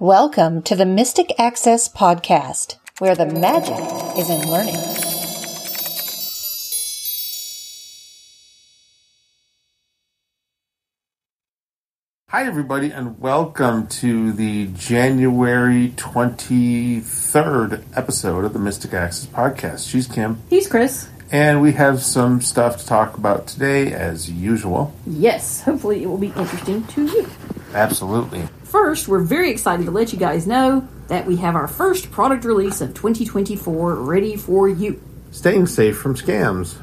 Welcome to the Mystic Access Podcast, where the magic is in learning. Hi, everybody, and welcome to the January 23rd episode of the Mystic Access Podcast. She's Kim, He's Chris. and we have some stuff to talk about today, as usual. Yes, hopefully it will be interesting to you. Absolutely. First, we're very excited to let you guys know that we have our first product release of 2024 ready for you. Staying safe from scams.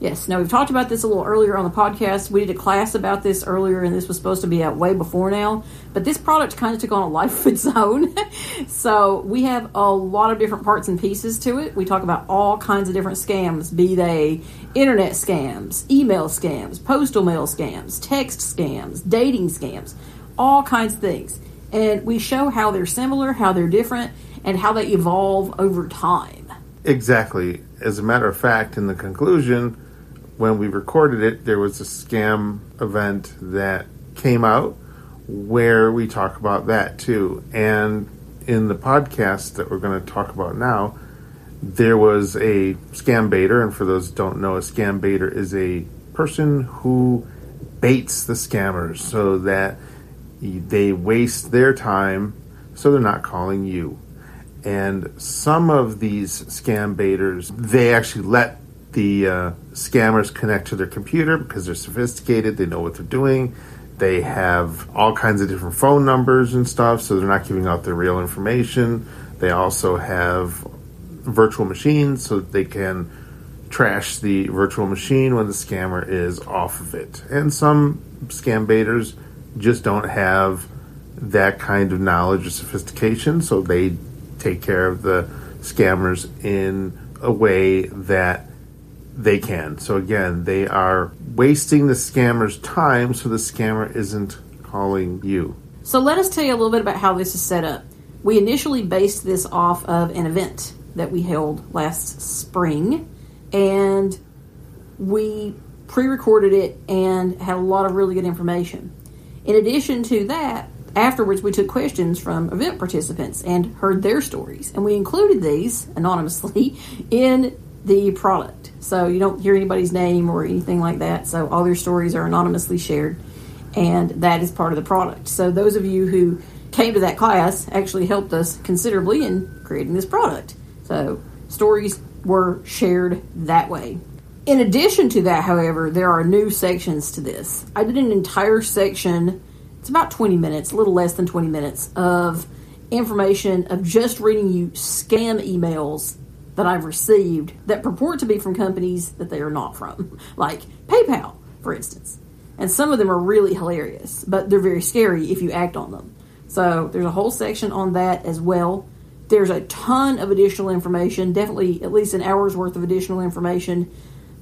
Yes, now we've talked about this a little earlier on the podcast. We did a class about this earlier, and this was supposed to be out way before now. But this product kind of took on a life of its own. so we have a lot of different parts and pieces to it. We talk about all kinds of different scams, be they internet scams, email scams, postal mail scams, text scams, dating scams, all kinds of things. And we show how they're similar, how they're different, and how they evolve over time. Exactly. As a matter of fact, in the conclusion, when we recorded it, there was a scam event that came out where we talk about that too. And in the podcast that we're going to talk about now, there was a scam baiter. And for those don't know, a scam baiter is a person who baits the scammers so that they waste their time so they're not calling you. And some of these scam baiters, they actually let the uh, scammers connect to their computer because they're sophisticated, they know what they're doing. They have all kinds of different phone numbers and stuff, so they're not giving out their real information. They also have virtual machines so that they can trash the virtual machine when the scammer is off of it. And some scam baiters just don't have that kind of knowledge or sophistication, so they take care of the scammers in a way that they can. So again, they are wasting the scammer's time so the scammer isn't calling you. So let us tell you a little bit about how this is set up. We initially based this off of an event that we held last spring, and we pre recorded it and had a lot of really good information. In addition to that, afterwards we took questions from event participants and heard their stories, and we included these anonymously in the product. So you don't hear anybody's name or anything like that. So all their stories are anonymously shared, and that is part of the product. So those of you who came to that class actually helped us considerably in creating this product. So stories were shared that way. In addition to that, however, there are new sections to this. I did an entire section, it's about 20 minutes, a little less than 20 minutes, of information of just reading you scam emails that I've received that purport to be from companies that they are not from, like PayPal, for instance. And some of them are really hilarious, but they're very scary if you act on them. So there's a whole section on that as well. There's a ton of additional information, definitely at least an hour's worth of additional information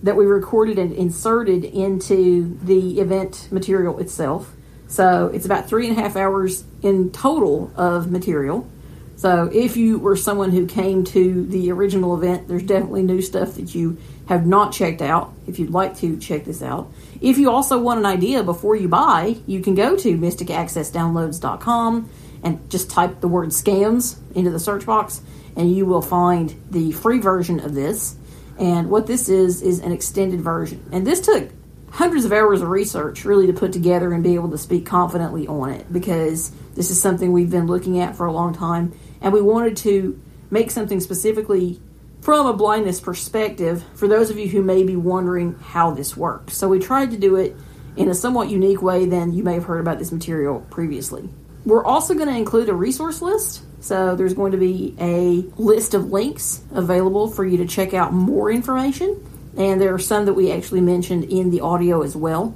that we recorded and inserted into the event material itself. So it's about three and a half hours in total of material. So if you were someone who came to the original event, there's definitely new stuff that you have not checked out. If you'd like to check this out, if you also want an idea before you buy, you can go to mysticaccessdownloads.com and just type the word scams into the search box, and you will find the free version of this. And what this is is an extended version, and this took hundreds of hours of research really to put together and be able to speak confidently on it because this is something we've been looking at for a long time and we wanted to make something specifically from a blindness perspective for those of you who may be wondering how this works. So we tried to do it in a somewhat unique way than you may have heard about this material previously. We're also going to include a resource list. So there's going to be a list of links available for you to check out more information. And there are some that we actually mentioned in the audio as well.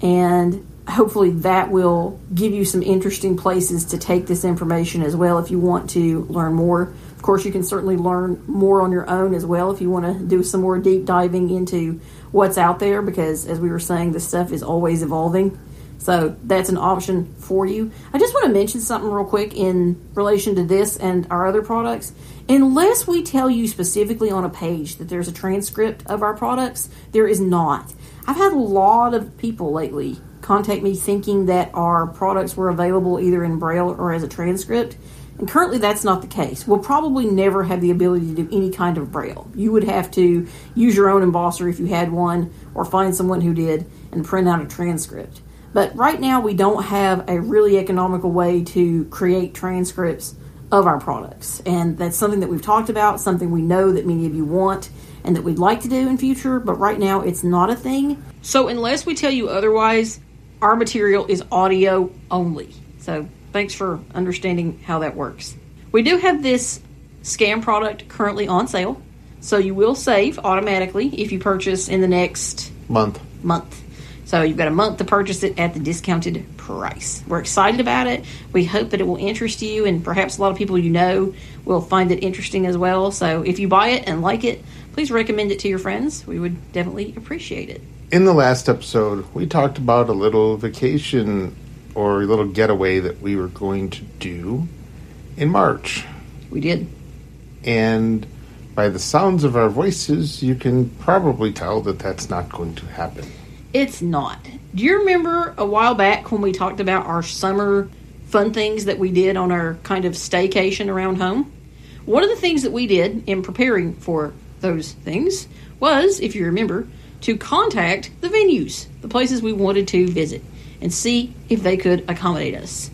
And hopefully that will give you some interesting places to take this information as well if you want to learn more. Of course, you can certainly learn more on your own as well if you want to do some more deep diving into what's out there because, as we were saying, this stuff is always evolving. So that's an option for you. I just want to mention something real quick in relation to this and our other products. Unless we tell you specifically on a page that there's a transcript of our products, there is not. I've had a lot of people lately contact me thinking that our products were available either in Braille or as a transcript. And currently, that's not the case. We'll probably never have the ability to do any kind of Braille. You would have to use your own embosser if you had one, or find someone who did and print out a transcript. But right now, we don't have a really economical way to create transcripts of our products. And that's something that we've talked about, something we know that many of you want and that we'd like to do in future, but right now it's not a thing. So unless we tell you otherwise, our material is audio only. So thanks for understanding how that works. We do have this scam product currently on sale. So you will save automatically if you purchase in the next Month. month. So you've got a month to purchase it at the discounted price. We're excited about it. We hope that it will interest you, and perhaps a lot of people you know will find it interesting as well. So if you buy it and like it, please recommend it to your friends. We would definitely appreciate it. In the last episode, we talked about a little vacation or a little getaway that we were going to do in March. We did. And by the sounds of our voices, you can probably tell that that's not going to happen. It's not. Do you remember a while back when we talked about our summer fun things that we did on our kind of staycation around home? One of the things that we did in preparing for those things was, if you remember, to contact the venues, the places we wanted to visit, and see if they could accommodate us.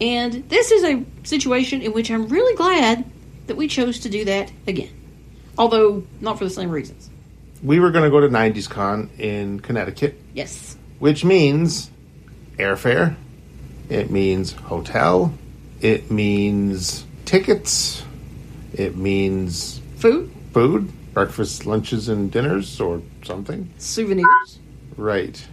And this is a situation in which I'm really glad that we chose to do that again. Although, not for the same reasons. We were going to go to 90s Con in Connecticut, Yes. which means airfare, it means hotel, it means tickets, it means Food, food, breakfast, lunches, and dinners, or something. souvenirs, Right.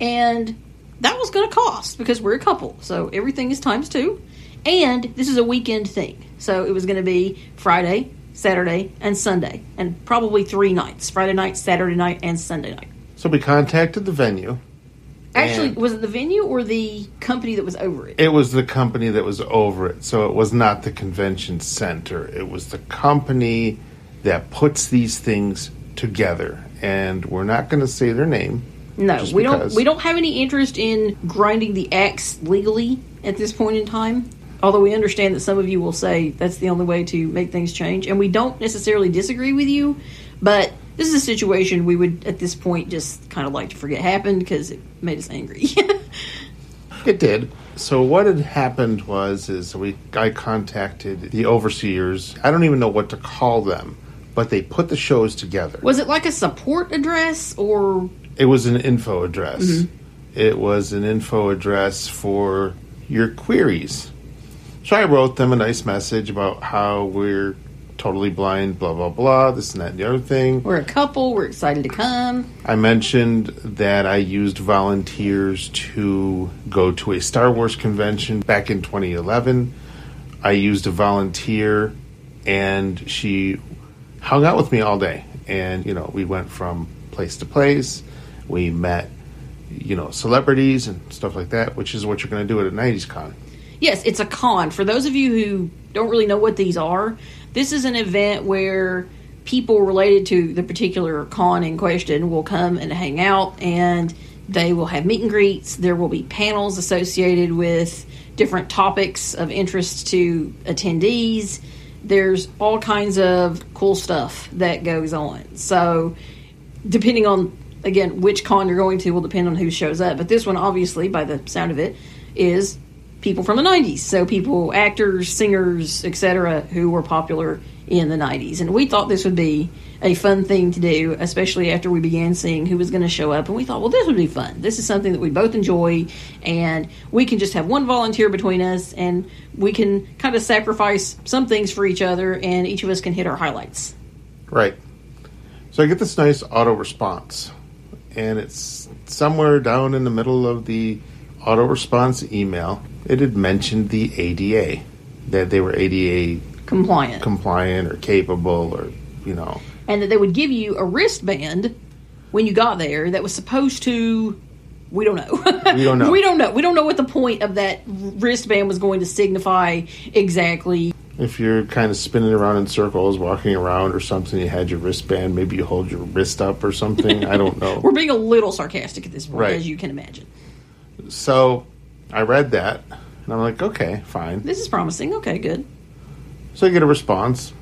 and that was going to cost because we're a couple, so everything is times two. And this is a weekend thing, so it was going to be Friday, Saturday, and Sunday, and probably three nights: Friday night, Saturday night, and Sunday night. So we contacted the venue. Actually, was it the venue or the company that was over it? It was the company that was over it, so it was not the convention center. It was the company that puts these things together, and we're not going to say their name. No, we don't. We don't have any interest in grinding the axe legally at this point in time. Although we understand that some of you will say that's the only way to make things change, and we don't necessarily disagree with you. But this is a situation we would, at this point, just kind of like to forget happened because it made us angry. It did. So what had happened was is we I contacted the overseers. I don't even know what to call them, but they put the shows together. was it like a support address or? It was an info address. Mm-hmm. It was an info address for your queries. So I wrote them a nice message about how we're totally blind, blah, blah, blah, this and that and the other thing. We're a couple. We're excited to come. I mentioned that I used volunteers to go to a Star Wars convention back in 2011. I used a volunteer and she hung out with me all day. And, you know, we went from place to place. We met, you know, celebrities and stuff like that, which is what you're going to do at a 90s con. Yes, it's a con. For those of you who don't really know what these are, this is an event where people related to the particular con in question will come and hang out and they will have meet and greets. There will be panels associated with different topics of interest to attendees. There's all kinds of cool stuff that goes on. So, depending on again which con you're going to will depend on who shows up but this one obviously by the sound of it is people from the 90s so people actors singers etc who were popular in the 90s and we thought this would be a fun thing to do especially after we began seeing who was going to show up. And we thought well this would be fun. This is something that we both enjoy and we can just have one volunteer between us and we can kind of sacrifice some things for each other and each of us can hit our highlights. Right. So I get this nice auto response, and it's somewhere down in the middle of the auto response email. It had mentioned the ADA, that they were ADA compliant compliant or capable, or you know. and that they would give you a wristband when you got there that was supposed to we don't know We don't know. we don't know we don't know what the point of that wristband was going to signify exactly If you're kind of spinning around in circles, walking around or something, you had your wristband. Maybe you hold your wrist up or something. I don't know. we're being a little sarcastic at this point Right. as you can imagine So I read that and I'm like, okay, fine. This is promising. Okay, good. So I get a response.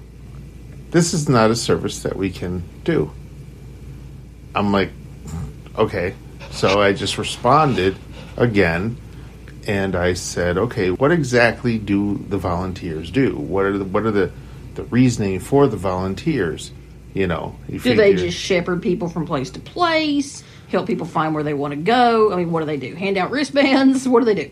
This is not a service that we can do. I'm like, okay. So I just responded again and I said, okay, what exactly do the volunteers do? What are the, what are the, the reasoning for the volunteers? You know, you Do they just shepherd people from place to place? Help people find where they want to go? I mean, what do they do? Hand out wristbands? What do they do?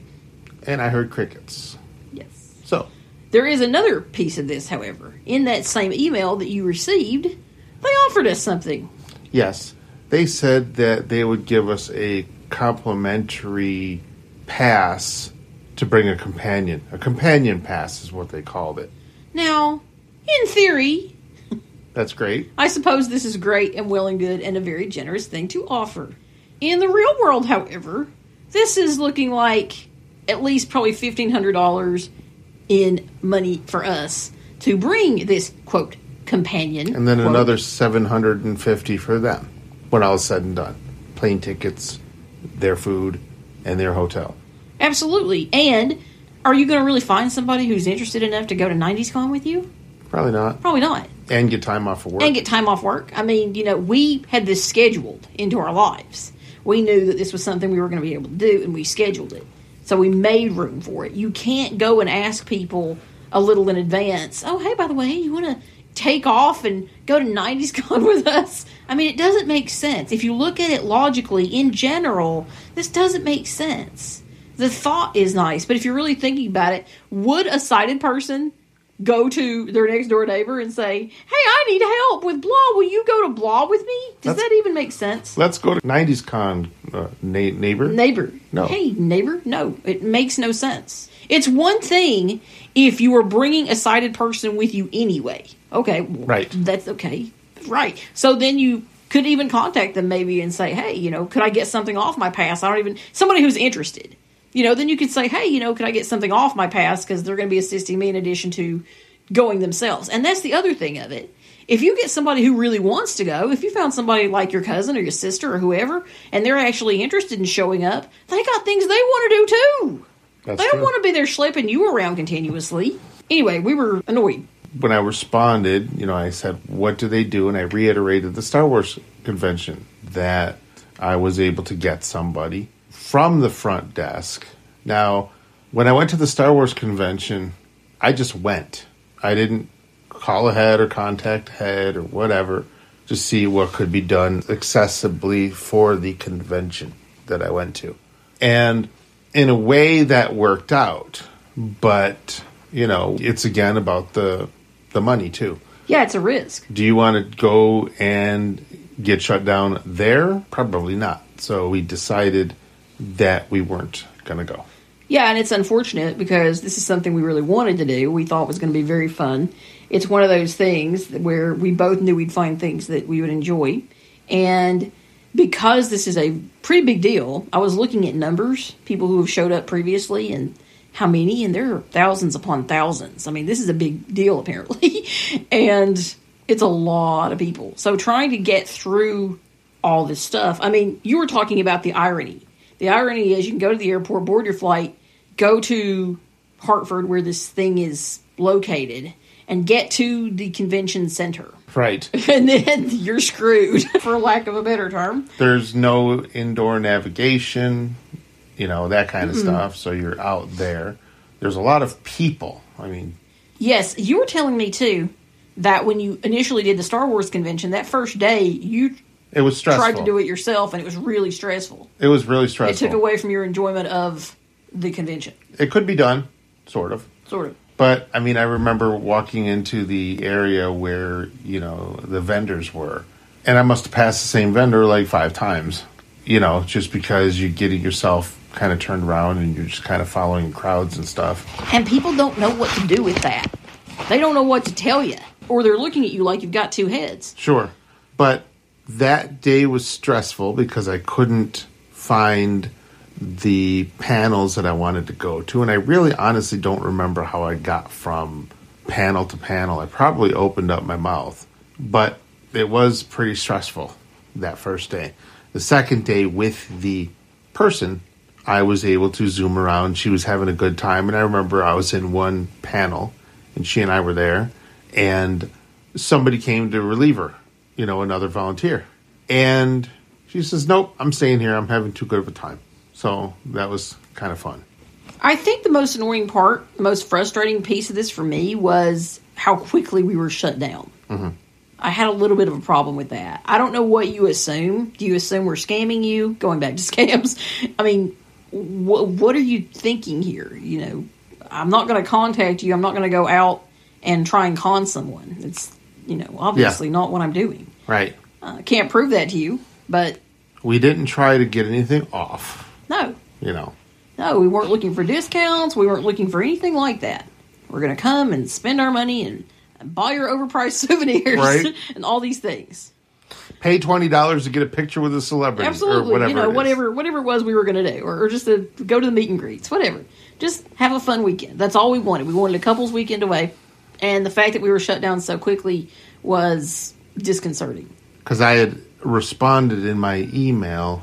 and I heard crickets. Yes. So There is another piece of this, however. In that same email that you received, they offered us something. Yes, they said that they would give us a complimentary pass to bring a companion. A companion pass is what they called it. Now, in theory, That's great. I suppose this is great and well and good and a very generous thing to offer. In the real world, however, this is looking like at least probably $1,500 in money for us to bring this, quote, companion. And then quote. another 750 for them when all is said and done. Plane tickets, their food, and their hotel. Absolutely. And are you going to really find somebody who's interested enough to go to 90s Con with you? Probably not. Probably not. And get time off of work. and get time off work. I mean, you know, we had this scheduled into our lives. We knew that this was something we were going to be able to do, and we scheduled it. So we made room for it. You can't go and ask people a little in advance, oh, hey, by the way, you want to take off and go to 90s Con with us? I mean, it doesn't make sense. If you look at it logically, in general, this doesn't make sense. The thought is nice, but if you're really thinking about it, would a sighted person go to their next door neighbor and say, "Hey, I need help with blah. Will you go to blah with me?" Does that even make sense? Let's go to 90s Con, uh, na- neighbor. Neighbor. No. Hey, neighbor. No, it makes no sense. It's one thing if you are bringing a sighted person with you anyway. Okay, well, Right. That's okay. Right. So then you could even contact them maybe and say, "Hey, you know, could I get something off my pass? I don't even somebody who's interested." You know, then you could say, "Hey, you know, can I get something off my pass because they're going to be assisting me in addition to going themselves." And that's the other thing of it. If you get somebody who really wants to go, if you found somebody like your cousin or your sister or whoever, and they're actually interested in showing up, they got things they want to do too. That's they don't true. want to be there schlepping you around continuously. Anyway, we were annoyed. when I responded, you know, I said, "What do they do?" And I reiterated the Star Wars convention that I was able to get somebody from the front desk. Now, when I went to the Star Wars convention, I just went. I didn't call ahead or contact ahead or whatever to see what could be done accessibly for the convention that I went to. And in a way that worked out, but you know, it's again about the the money too. Yeah, it's a risk. Do you want to go and get shut down there? Probably not. So we decided that we weren't going to go. Yeah, and it's unfortunate because this is something we really wanted to do. We thought was going to be very fun. It's one of those things where we both knew we'd find things that we would enjoy. And because this is a pretty big deal, I was looking at numbers, people who have showed up previously and how many, and there are thousands upon thousands. I mean, this is a big deal apparently. and it's a lot of people. So trying to get through all this stuff. I mean, you were talking about the irony. The irony is you can go to the airport, board your flight, go to Hartford where this thing is located, and get to the convention center. Right. And then you're screwed, for lack of a better term. There's no indoor navigation, you know, that kind of mm-hmm. stuff. So you're out there. There's a lot of people. I mean, Yes, you were telling me too that when you initially did the Star Wars convention, that first day you it was stressful. tried to do it yourself and it was really stressful. It was really stressful. It took away from your enjoyment of the convention, it could be done, sort of. sort of. But I mean, I remember walking into the area where you know the vendors were, and I must have passed the same vendor like five times. You know, just because you get it yourself kind of turned around and you're just kind of following crowds and stuff. And people don't know what to do with that. They don't know what to tell you. Or they're looking at you like you've got two heads. Sure, but that day was stressful because I couldn't find the panels that I wanted to go to, and I really honestly don't remember how I got from panel to panel. I probably opened up my mouth, but it was pretty stressful that first day. The second day with the person, I was able to zoom around. She was having a good time. And I remember I was in one panel and she and I were there and somebody came to relieve her, you know, another volunteer. And she says, Nope, I'm staying here. I'm having too good of a time. So that was kind of fun. I think the most annoying part, the most frustrating piece of this for me was how quickly we were shut down. Mm-hmm. I had a little bit of a problem with that. I don't know what you assume. Do you assume we're scamming you? Going back to scams. I mean, wh- what are you thinking here? You know, I'm not going to contact you. I'm not going to go out and try and con someone. It's, you know, obviously not what I'm doing. Right. I can't prove that to you, but We didn't try to get anything off, no, you know. No, we weren't looking for discounts. We weren't looking for anything like that. We're going to come and spend our money and, buy your overpriced souvenirs Right. and all these things. Pay twenty dollars to get a picture with a celebrity, or Absolutely, whatever. you know, whatever whatever it was we were going to do, or, or just to go to the meet and greets, whatever. Just have a fun weekend. That's all we wanted. We wanted a couple's weekend away, and the fact that we were shut down so quickly was disconcerting. because I had responded in my email,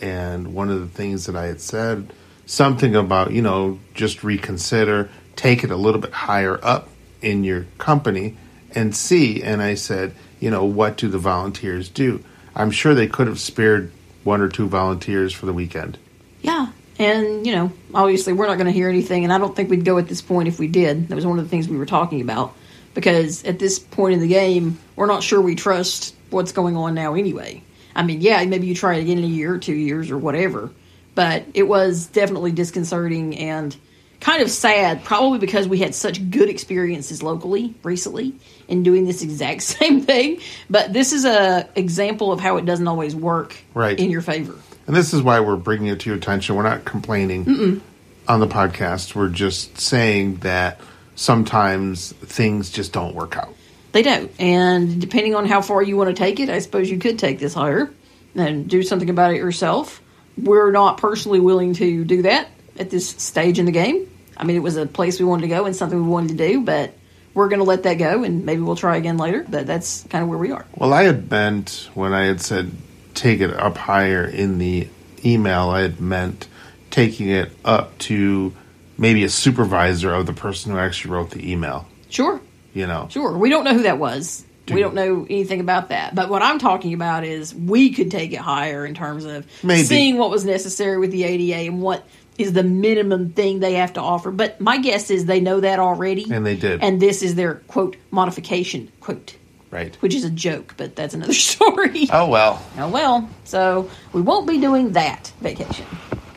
and one of the things that I had said something about you know just reconsider, take it a little bit higher up in your company, and see. And I said, you know, what do the volunteers do? I'm sure they could have spared one or two volunteers for the weekend. Yeah. And, you know, obviously we're not going to hear anything, and I don't think we'd go at this point if we did. That was one of the things we were talking about. Because at this point in the game, we're not sure we trust what's going on now anyway. I mean, yeah, maybe you try it again in a year or two years or whatever. But it was definitely disconcerting and kind of sad, probably because we had such good experiences locally recently in doing this exact same thing. But this is a example of how it doesn't always work Right. in your favor. And this is why we're bringing it to your attention. We're not complaining on the podcast. We're just saying that sometimes things just don't work out. They don't. And depending on how far you want to take it, I suppose you could take this higher and do something about it yourself. We're not personally willing to do that at this stage in the game. I mean, it was a place we wanted to go and something we wanted to do, but we're going to let that go and maybe we'll try again later. But that's kind of where we are. Well, I had meant when I had said take it up higher in the email, I had meant taking it up to maybe a supervisor of the person who actually wrote the email. Sure. You know, Sure. We don't know who that was. We don't know anything about that. But what I'm talking about is we could take it higher in terms of Maybe. seeing what was necessary with the ADA and what is the minimum thing they have to offer. But my guess is they know that already. And they did. And this is their quote modification quote, right? which is a joke, but that's another story. Oh well. Oh well, so we won't be doing that vacation,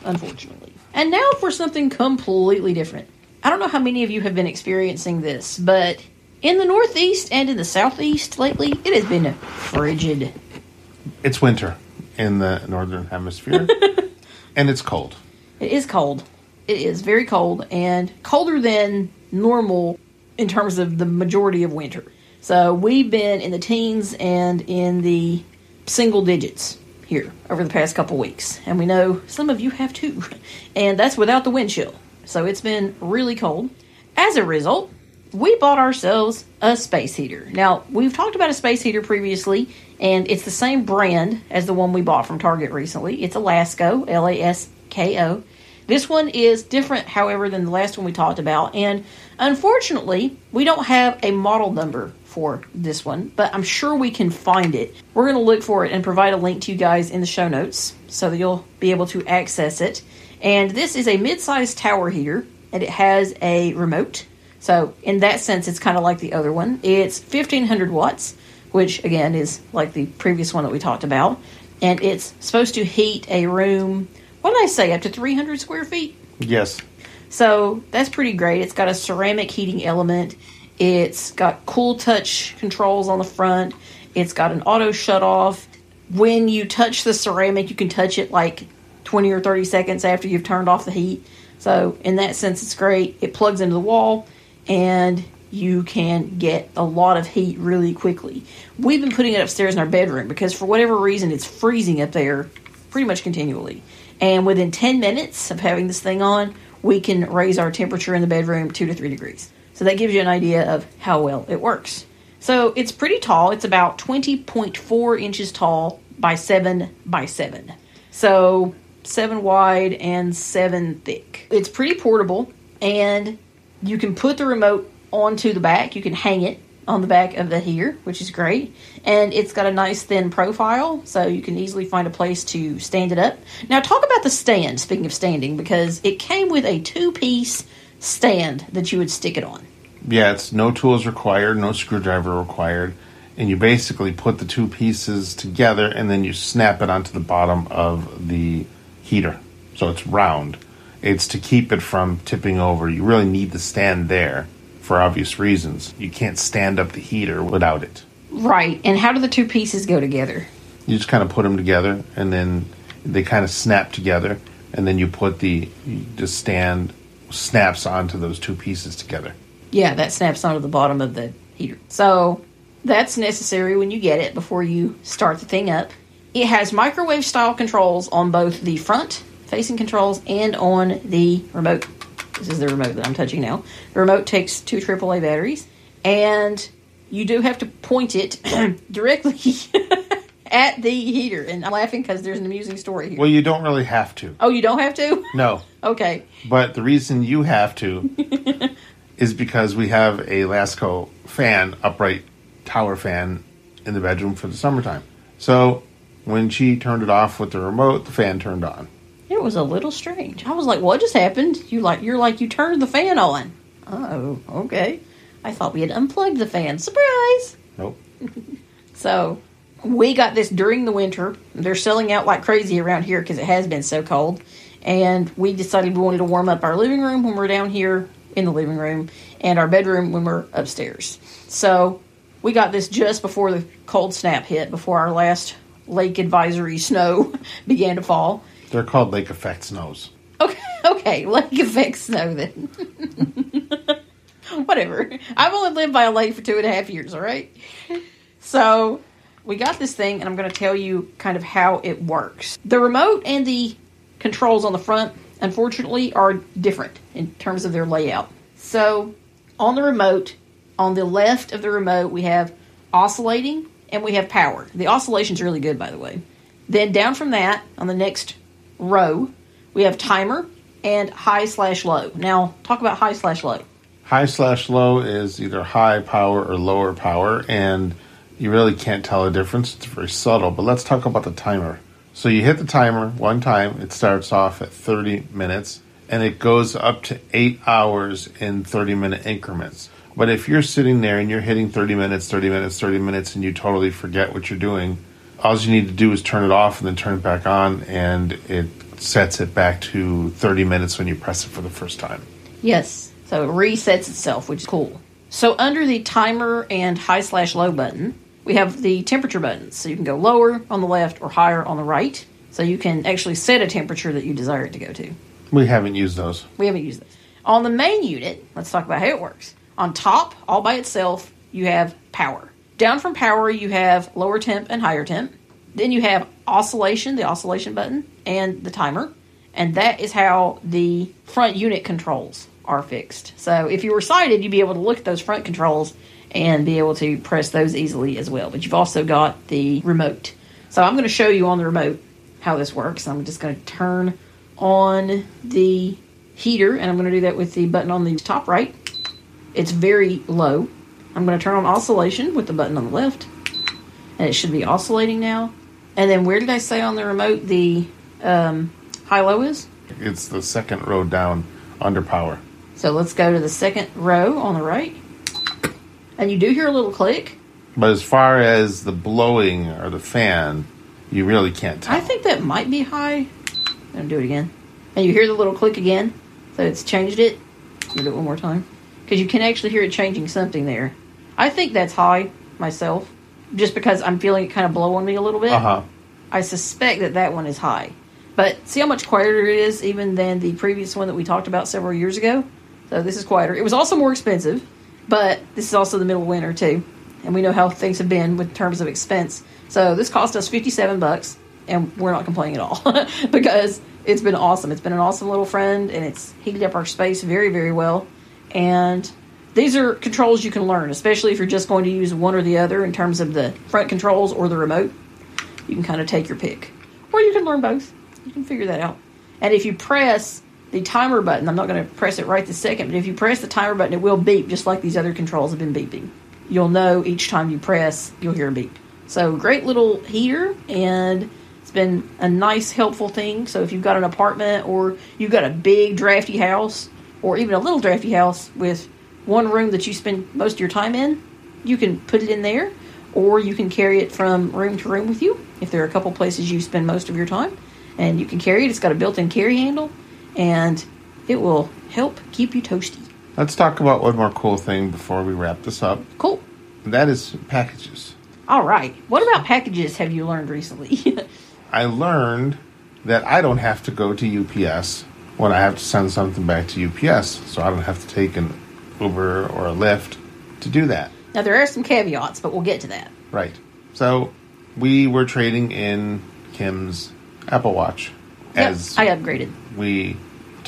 unfortunately. And now for something completely different. I don't know how many of you have been experiencing this, but in the Northeast and in the Southeast lately, it has been frigid. It's winter in the northern hemisphere, and it's cold. It is cold. It is very cold and colder than normal in terms of the majority of winter. So we've been in the teens and in the single digits here over the past couple weeks. And we know some of you have too. And that's without the wind chill. So it's been really cold. As a result, we bought ourselves a space heater. Now, we've talked about a space heater previously, and it's the same brand as the one we bought from Target recently. It's a Lasko, L A S K O. This one is different, however, than the last one we talked about, and unfortunately, we don't have a model number for this one, but I'm sure we can find it. We're going to look for it and provide a link to you guys in the show notes so that you'll be able to access it. And this is a mid sized tower heater, and it has a remote. So, in that sense, it's kind of like the other one. It's 1500 watts, which again is like the previous one that we talked about. And it's supposed to heat a room, what did I say, up to 300 square feet? Yes. So that's pretty great. It's got a ceramic heating element. It's got cool touch controls on the front. It's got an auto shut off. When you touch the ceramic, you can touch it like 20 or 30 seconds after you've turned off the heat. So, in that sense, it's great. It plugs into the wall and you can get a lot of heat really quickly. We've been putting it upstairs in our bedroom because, for whatever reason, it's freezing up there pretty much continually. And within 10 minutes of having this thing on, we can raise our temperature in the bedroom two to three degrees. So that gives you an idea of how well it works. So it's pretty tall. It's about 20.4 inches tall by 7 by 7. So seven wide and seven thick. It's pretty portable, and you can put the remote onto the back. You can hang it on the back of the here, which is great. And it's got a nice thin profile, so you can easily find a place to stand it up. Now, talk about the stand, speaking of standing, because it came with a two piece stand that you would stick it on. Yeah, it's no tools required, no screwdriver required, and you basically put the two pieces together and then you snap it onto the bottom of the heater. So it's round. It's to keep it from tipping over. You really need the stand there for obvious reasons. You can't stand up the heater without it. Right. And how do the two pieces go together? You just kind of put them together and then they kind of snap together and then you put the the stand snaps onto those two pieces together. Yeah, that snaps onto the bottom of the heater. So that's necessary when you get it before you start the thing up. It has microwave style controls on both the front facing controls and on the remote. This is the remote that I'm touching now. The remote takes two AAA batteries, and you do have to point it directly at the heater. And I'm laughing because there's an amusing story here. Well, you don't really have to. oh, you don't have to? No. Okay. But the reason you have to is because we have a Lasko fan, upright tower fan, in the bedroom for the summertime. So when she turned it off with the remote, the fan turned on. It was a little strange. I was like, "What just happened?" You like you're like you turned the fan on. Oh, okay. I thought we had unplugged the fan. Surprise! Nope. So we got this during the winter. They're selling out like crazy around here because it has been so cold. And we decided we wanted to warm up our living room when we're down here in the living room and our bedroom when we're upstairs. So we got this just before the cold snap hit, before our last lake advisory snow began to fall. They're called lake effect snows. Okay, okay, lake effect snow then. Whatever. I've only lived by a lake for two and a half years, all right? So we got this thing, and I'm going to tell you kind of how it works. The remote and the controls on the front, unfortunately, are different in terms of their layout. So on the remote, on the left of the remote, we have oscillating and we have power. The oscillation's really good, by the way. Then down from that, on the next row, we have timer and high slash low. Now, talk about high slash low. High slash low is either high power or lower power, and you really can't tell the difference. It's very subtle. But let's talk about the timer. So you hit the timer one time, it starts off at 30 minutes, and it goes up to eight hours in 30 minute increments. But if you're sitting there and you're hitting 30 minutes, 30 minutes, 30 minutes, and you totally forget what you're doing, all you need to do is turn it off and then turn it back on, and it sets it back to 30 minutes when you press it for the first time. Yes. So it resets itself, which is cool. So under the timer and high slash low button, we have the temperature buttons. So you can go lower on the left or higher on the right. So you can actually set a temperature that you desire it to go to. We haven't used those. We haven't used this. On the main unit, let's talk about how it works. On top, all by itself, you have power. Down from power, you have lower temp and higher temp. Then you have oscillation, the oscillation button, and the timer. And that is how the front unit controls are fixed. So if you were sighted, you'd be able to look at those front controls and be able to press those easily as well. But you've also got the remote. So I'm going to show you on the remote how this works. I'm just going to turn on the heater, and I'm going to do that with the button on the top right. It's very low. I'm going to turn on oscillation with the button on the left, and it should be oscillating now. And then where did I say on the remote the um, high low is? It's the second row down under power. So let's go to the second row on the right. And you do hear a little click. But as far as the blowing or the fan, you really can't tell. I think that might be high. I'm do it again. And you hear the little click again. So it's changed it. Do it one more time. Because you can actually hear it changing something there. I think that's high myself. Just because I'm feeling it kind of blow on me a little bit. Uh huh. I suspect that that one is high. But see how much quieter it is even than the previous one that we talked about several years ago? So this is quieter. It was also more expensive, but this is also the middle of winter too. And we know how things have been with terms of expense. So this cost us 57 bucks and we're not complaining at all because it's been awesome. It's been an awesome little friend and it's heated up our space very, very well. And these are controls you can learn, especially if you're just going to use one or the other in terms of the front controls or the remote. You can kind of take your pick. Or you can learn both. you can figure that out. And if you press the timer button, I'm not going to press it right this second, but if you press the timer button, it will beep just like these other controls have been beeping. You'll know each time you press, you'll hear a beep. So great little heater, and it's been a nice, helpful thing. So if you've got an apartment or you've got a big, drafty house, or even a little drafty house with one room that you spend most of your time in, you can put it in there, or you can carry it from room to room with you if there are a couple places you spend most of your time. And you can carry it. It's got a built in carry handle, and it will help keep you toasty. Let's talk about one more cool thing before we wrap this up. Cool. That is packages. All right. What about packages have you learned recently? I learned that I don't have to go to UPS when I have to send something back to UPS, so I don't have to take an Uber or a Lyft to do that. now, there are some caveats, but we'll get to that. Right. So we were trading in Kim's Apple Watch Yep, as I upgraded. we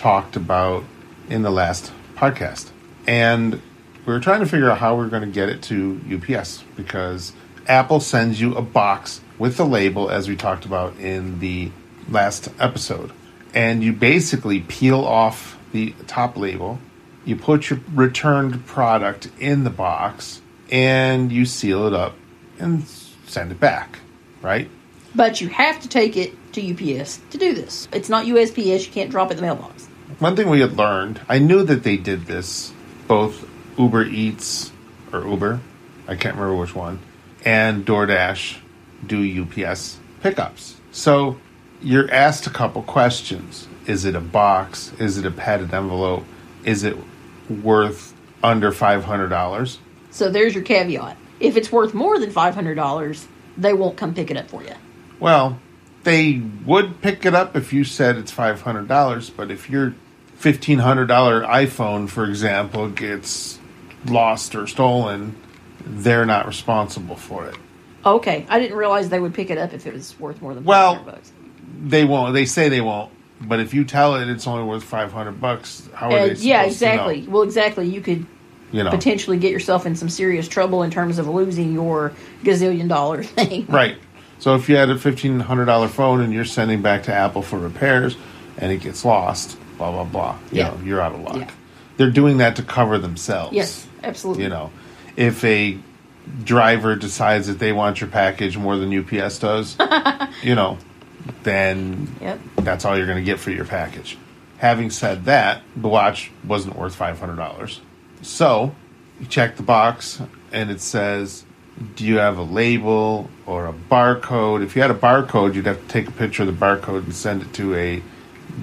talked about in the last podcast. And we were trying to figure out how we are going to get it to UPS because Apple sends you a box with the label, as we talked about in the last episode. And you basically peel off the top label, you put your returned product in the box, and you seal it up and send it back, right? But you have to take it to UPS to do this. It's not USPS. You can't drop it in the mailbox. One thing we had learned, I knew that they did this, both Uber Eats or Uber, I can't remember which one, and DoorDash do UPS pickups. So you're asked a couple questions. Is it a box? Is it a padded envelope? Is it worth under $500? So there's your caveat. If it's worth more than $500, they won't come pick it up for you. Well, they would pick it up if you said it's five hundred dollars, but if your fifteen hundred dollar iPhone, for example, gets lost or stolen, they're not responsible for it. Okay, I didn't realize they would pick it up if it was worth more than Well- 500 bucks. They won't. They say they won't. But if you tell it it's only worth five hundred bucks, how are Uh, they? yeah, supposed to know? exactly. Well, exactly. You could You know, potentially get yourself in some serious trouble in terms of losing your gazillion dollar thing. right? So if you had a fifteen hundred dollar phone and you're sending back to Apple for repairs, and it gets lost, blah blah blah. You Yeah. know, you're out of luck. Yeah. They're doing that to cover themselves. Yes, absolutely. you know if a driver decides that they want your package more than ups does you know then Yep. that's all you're going to get for your package having said that the watch wasn't worth $500 so you check the box and it says do you have a label or a barcode if you had a barcode you'd have to take a picture of the barcode and send it to a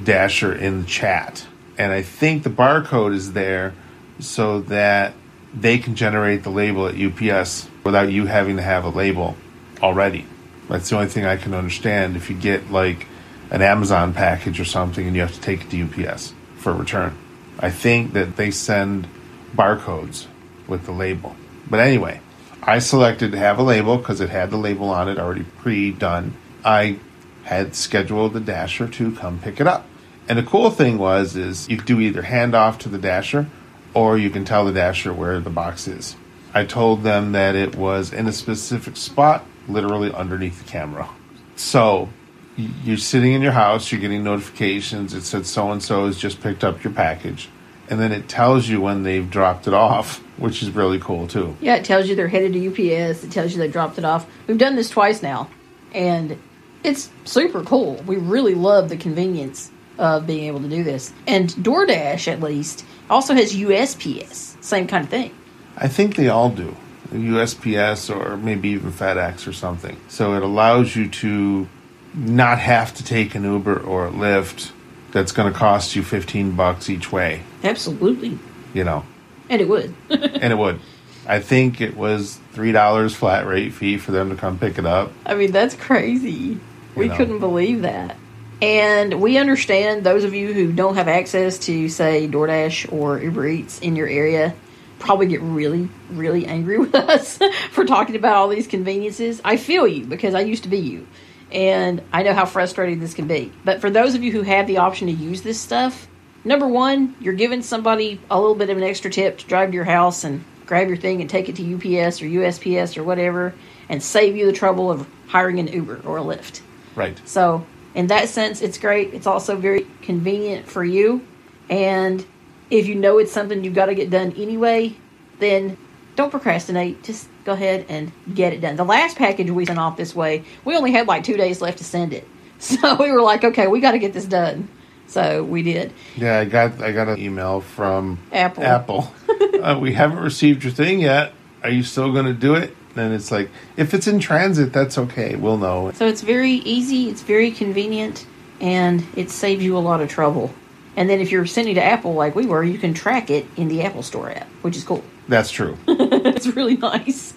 dasher in the chat and i think the barcode is there so that they can generate the label at UPS without you having to have a label already. That's the only thing I can understand. If you get like an Amazon package or something and you have to take it to UPS for return, I think that they send barcodes with the label. But anyway, I selected to have a label because it had the label on it already pre done. I had scheduled the dasher to come pick it up. And the cool thing was is you do either hand off to the dasher or you can tell the dasher where the box is. I told them that it was in a specific spot, literally underneath the camera. So you're sitting in your house, you're getting notifications. It said so and so has just picked up your package. And then it tells you when they've dropped it off, which is really cool too. Yeah, it tells you they're headed to UPS. It tells you they dropped it off. We've done this twice now, and it's super cool. We really love the convenience of being able to do this. And DoorDash, at least, also has USPS. Same kind of thing. I think they all do. USPS or maybe even FedEx or something. So it allows you to not have to take an Uber or a Lyft that's going to cost you 15 bucks each way, Absolutely. you know. And it would. and it would. I think it was $3 flat rate fee for them to come pick it up. I mean, that's crazy. We know. couldn't believe that. And we understand those of you who don't have access to, say, DoorDash or Uber Eats in your area probably get really, really angry with us for talking about all these conveniences. I feel you because I used to be you. And I know how frustrating this can be. But for those of you who have the option to use this stuff, number one, you're giving somebody a little bit of an extra tip to drive to your house and grab your thing and take it to UPS or USPS or whatever and save you the trouble of hiring an Uber or a Lyft. Right. So in that sense, it's great. It's also very convenient for you. And if you know it's something you've got to get done anyway, then don't procrastinate. Just go ahead and get it done. The last package we sent off this way, we only had like two days left to send it. So we were like, okay, we got to get this done. So we did. Yeah, I got I got an email from Apple. Apple. uh, we haven't received your thing yet. Are you still going to do it? And it's like, if it's in transit, that's okay. We'll know. So it's very easy, it's very convenient, and it saves you a lot of trouble. And then if you're sending to Apple like we were, you can track it in the Apple Store app, which is cool. That's true. it's really nice.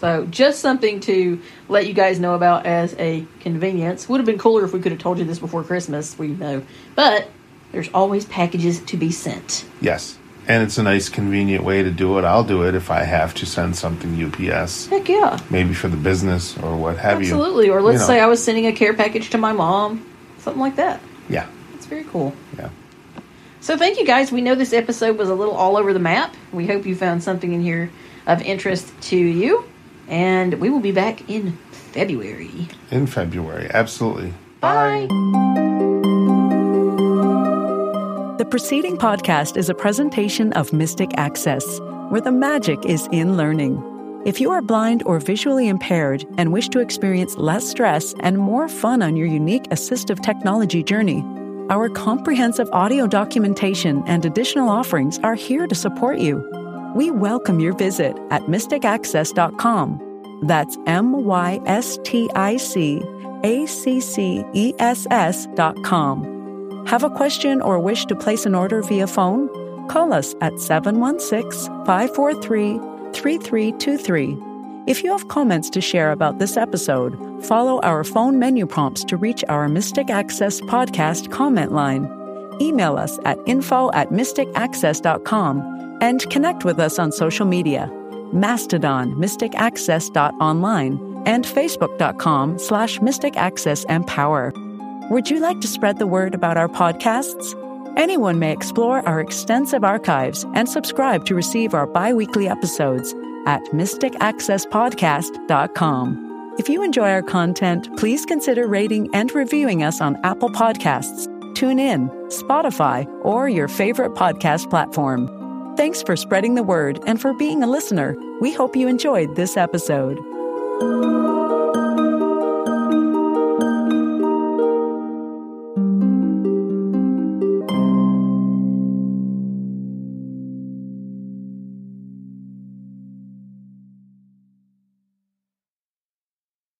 So just something to let you guys know about as a convenience. Would have been cooler if we could have told you this before Christmas, we know. But there's always packages to be sent. yes. And it's a nice, convenient way to do it. I'll do it if I have to send something UPS, Heck yeah. maybe for the business or what have you. Absolutely. Or let's You know. say I was sending a care package to my mom. Something like that. Yeah. It's very cool. Yeah. So thank you guys. We know this episode was a little all over the map. We hope you found something in here of interest to you. And we will be back in February. In February. Absolutely. Bye. The preceding podcast is a presentation of Mystic Access, where the magic is in learning. If you are blind or visually impaired and wish to experience less stress and more fun on your unique assistive technology journey, our comprehensive audio documentation and additional offerings are here to support you. We welcome your visit at mysticaccess.com. That's M Y S T I C A C C E S S dot com. Have a question or wish to place an order via phone? Call us at 716 543 3323. If you have comments to share about this episode, follow our phone menu prompts to reach our Mystic Access podcast comment line. Email us at info at mysticaccess.com and connect with us on social media Mastodon, mysticaccess.online, and facebook.com slash mysticaccessempower. Would you like to spread the word about our podcasts? Anyone may explore our extensive archives and subscribe to receive our bi weekly episodes at mysticaccesspodcast.com. If you enjoy our content, please consider rating and reviewing us on Apple Podcasts, TuneIn, Spotify, or your favorite podcast platform. Thanks for spreading the word and for being a listener. We hope you enjoyed this episode.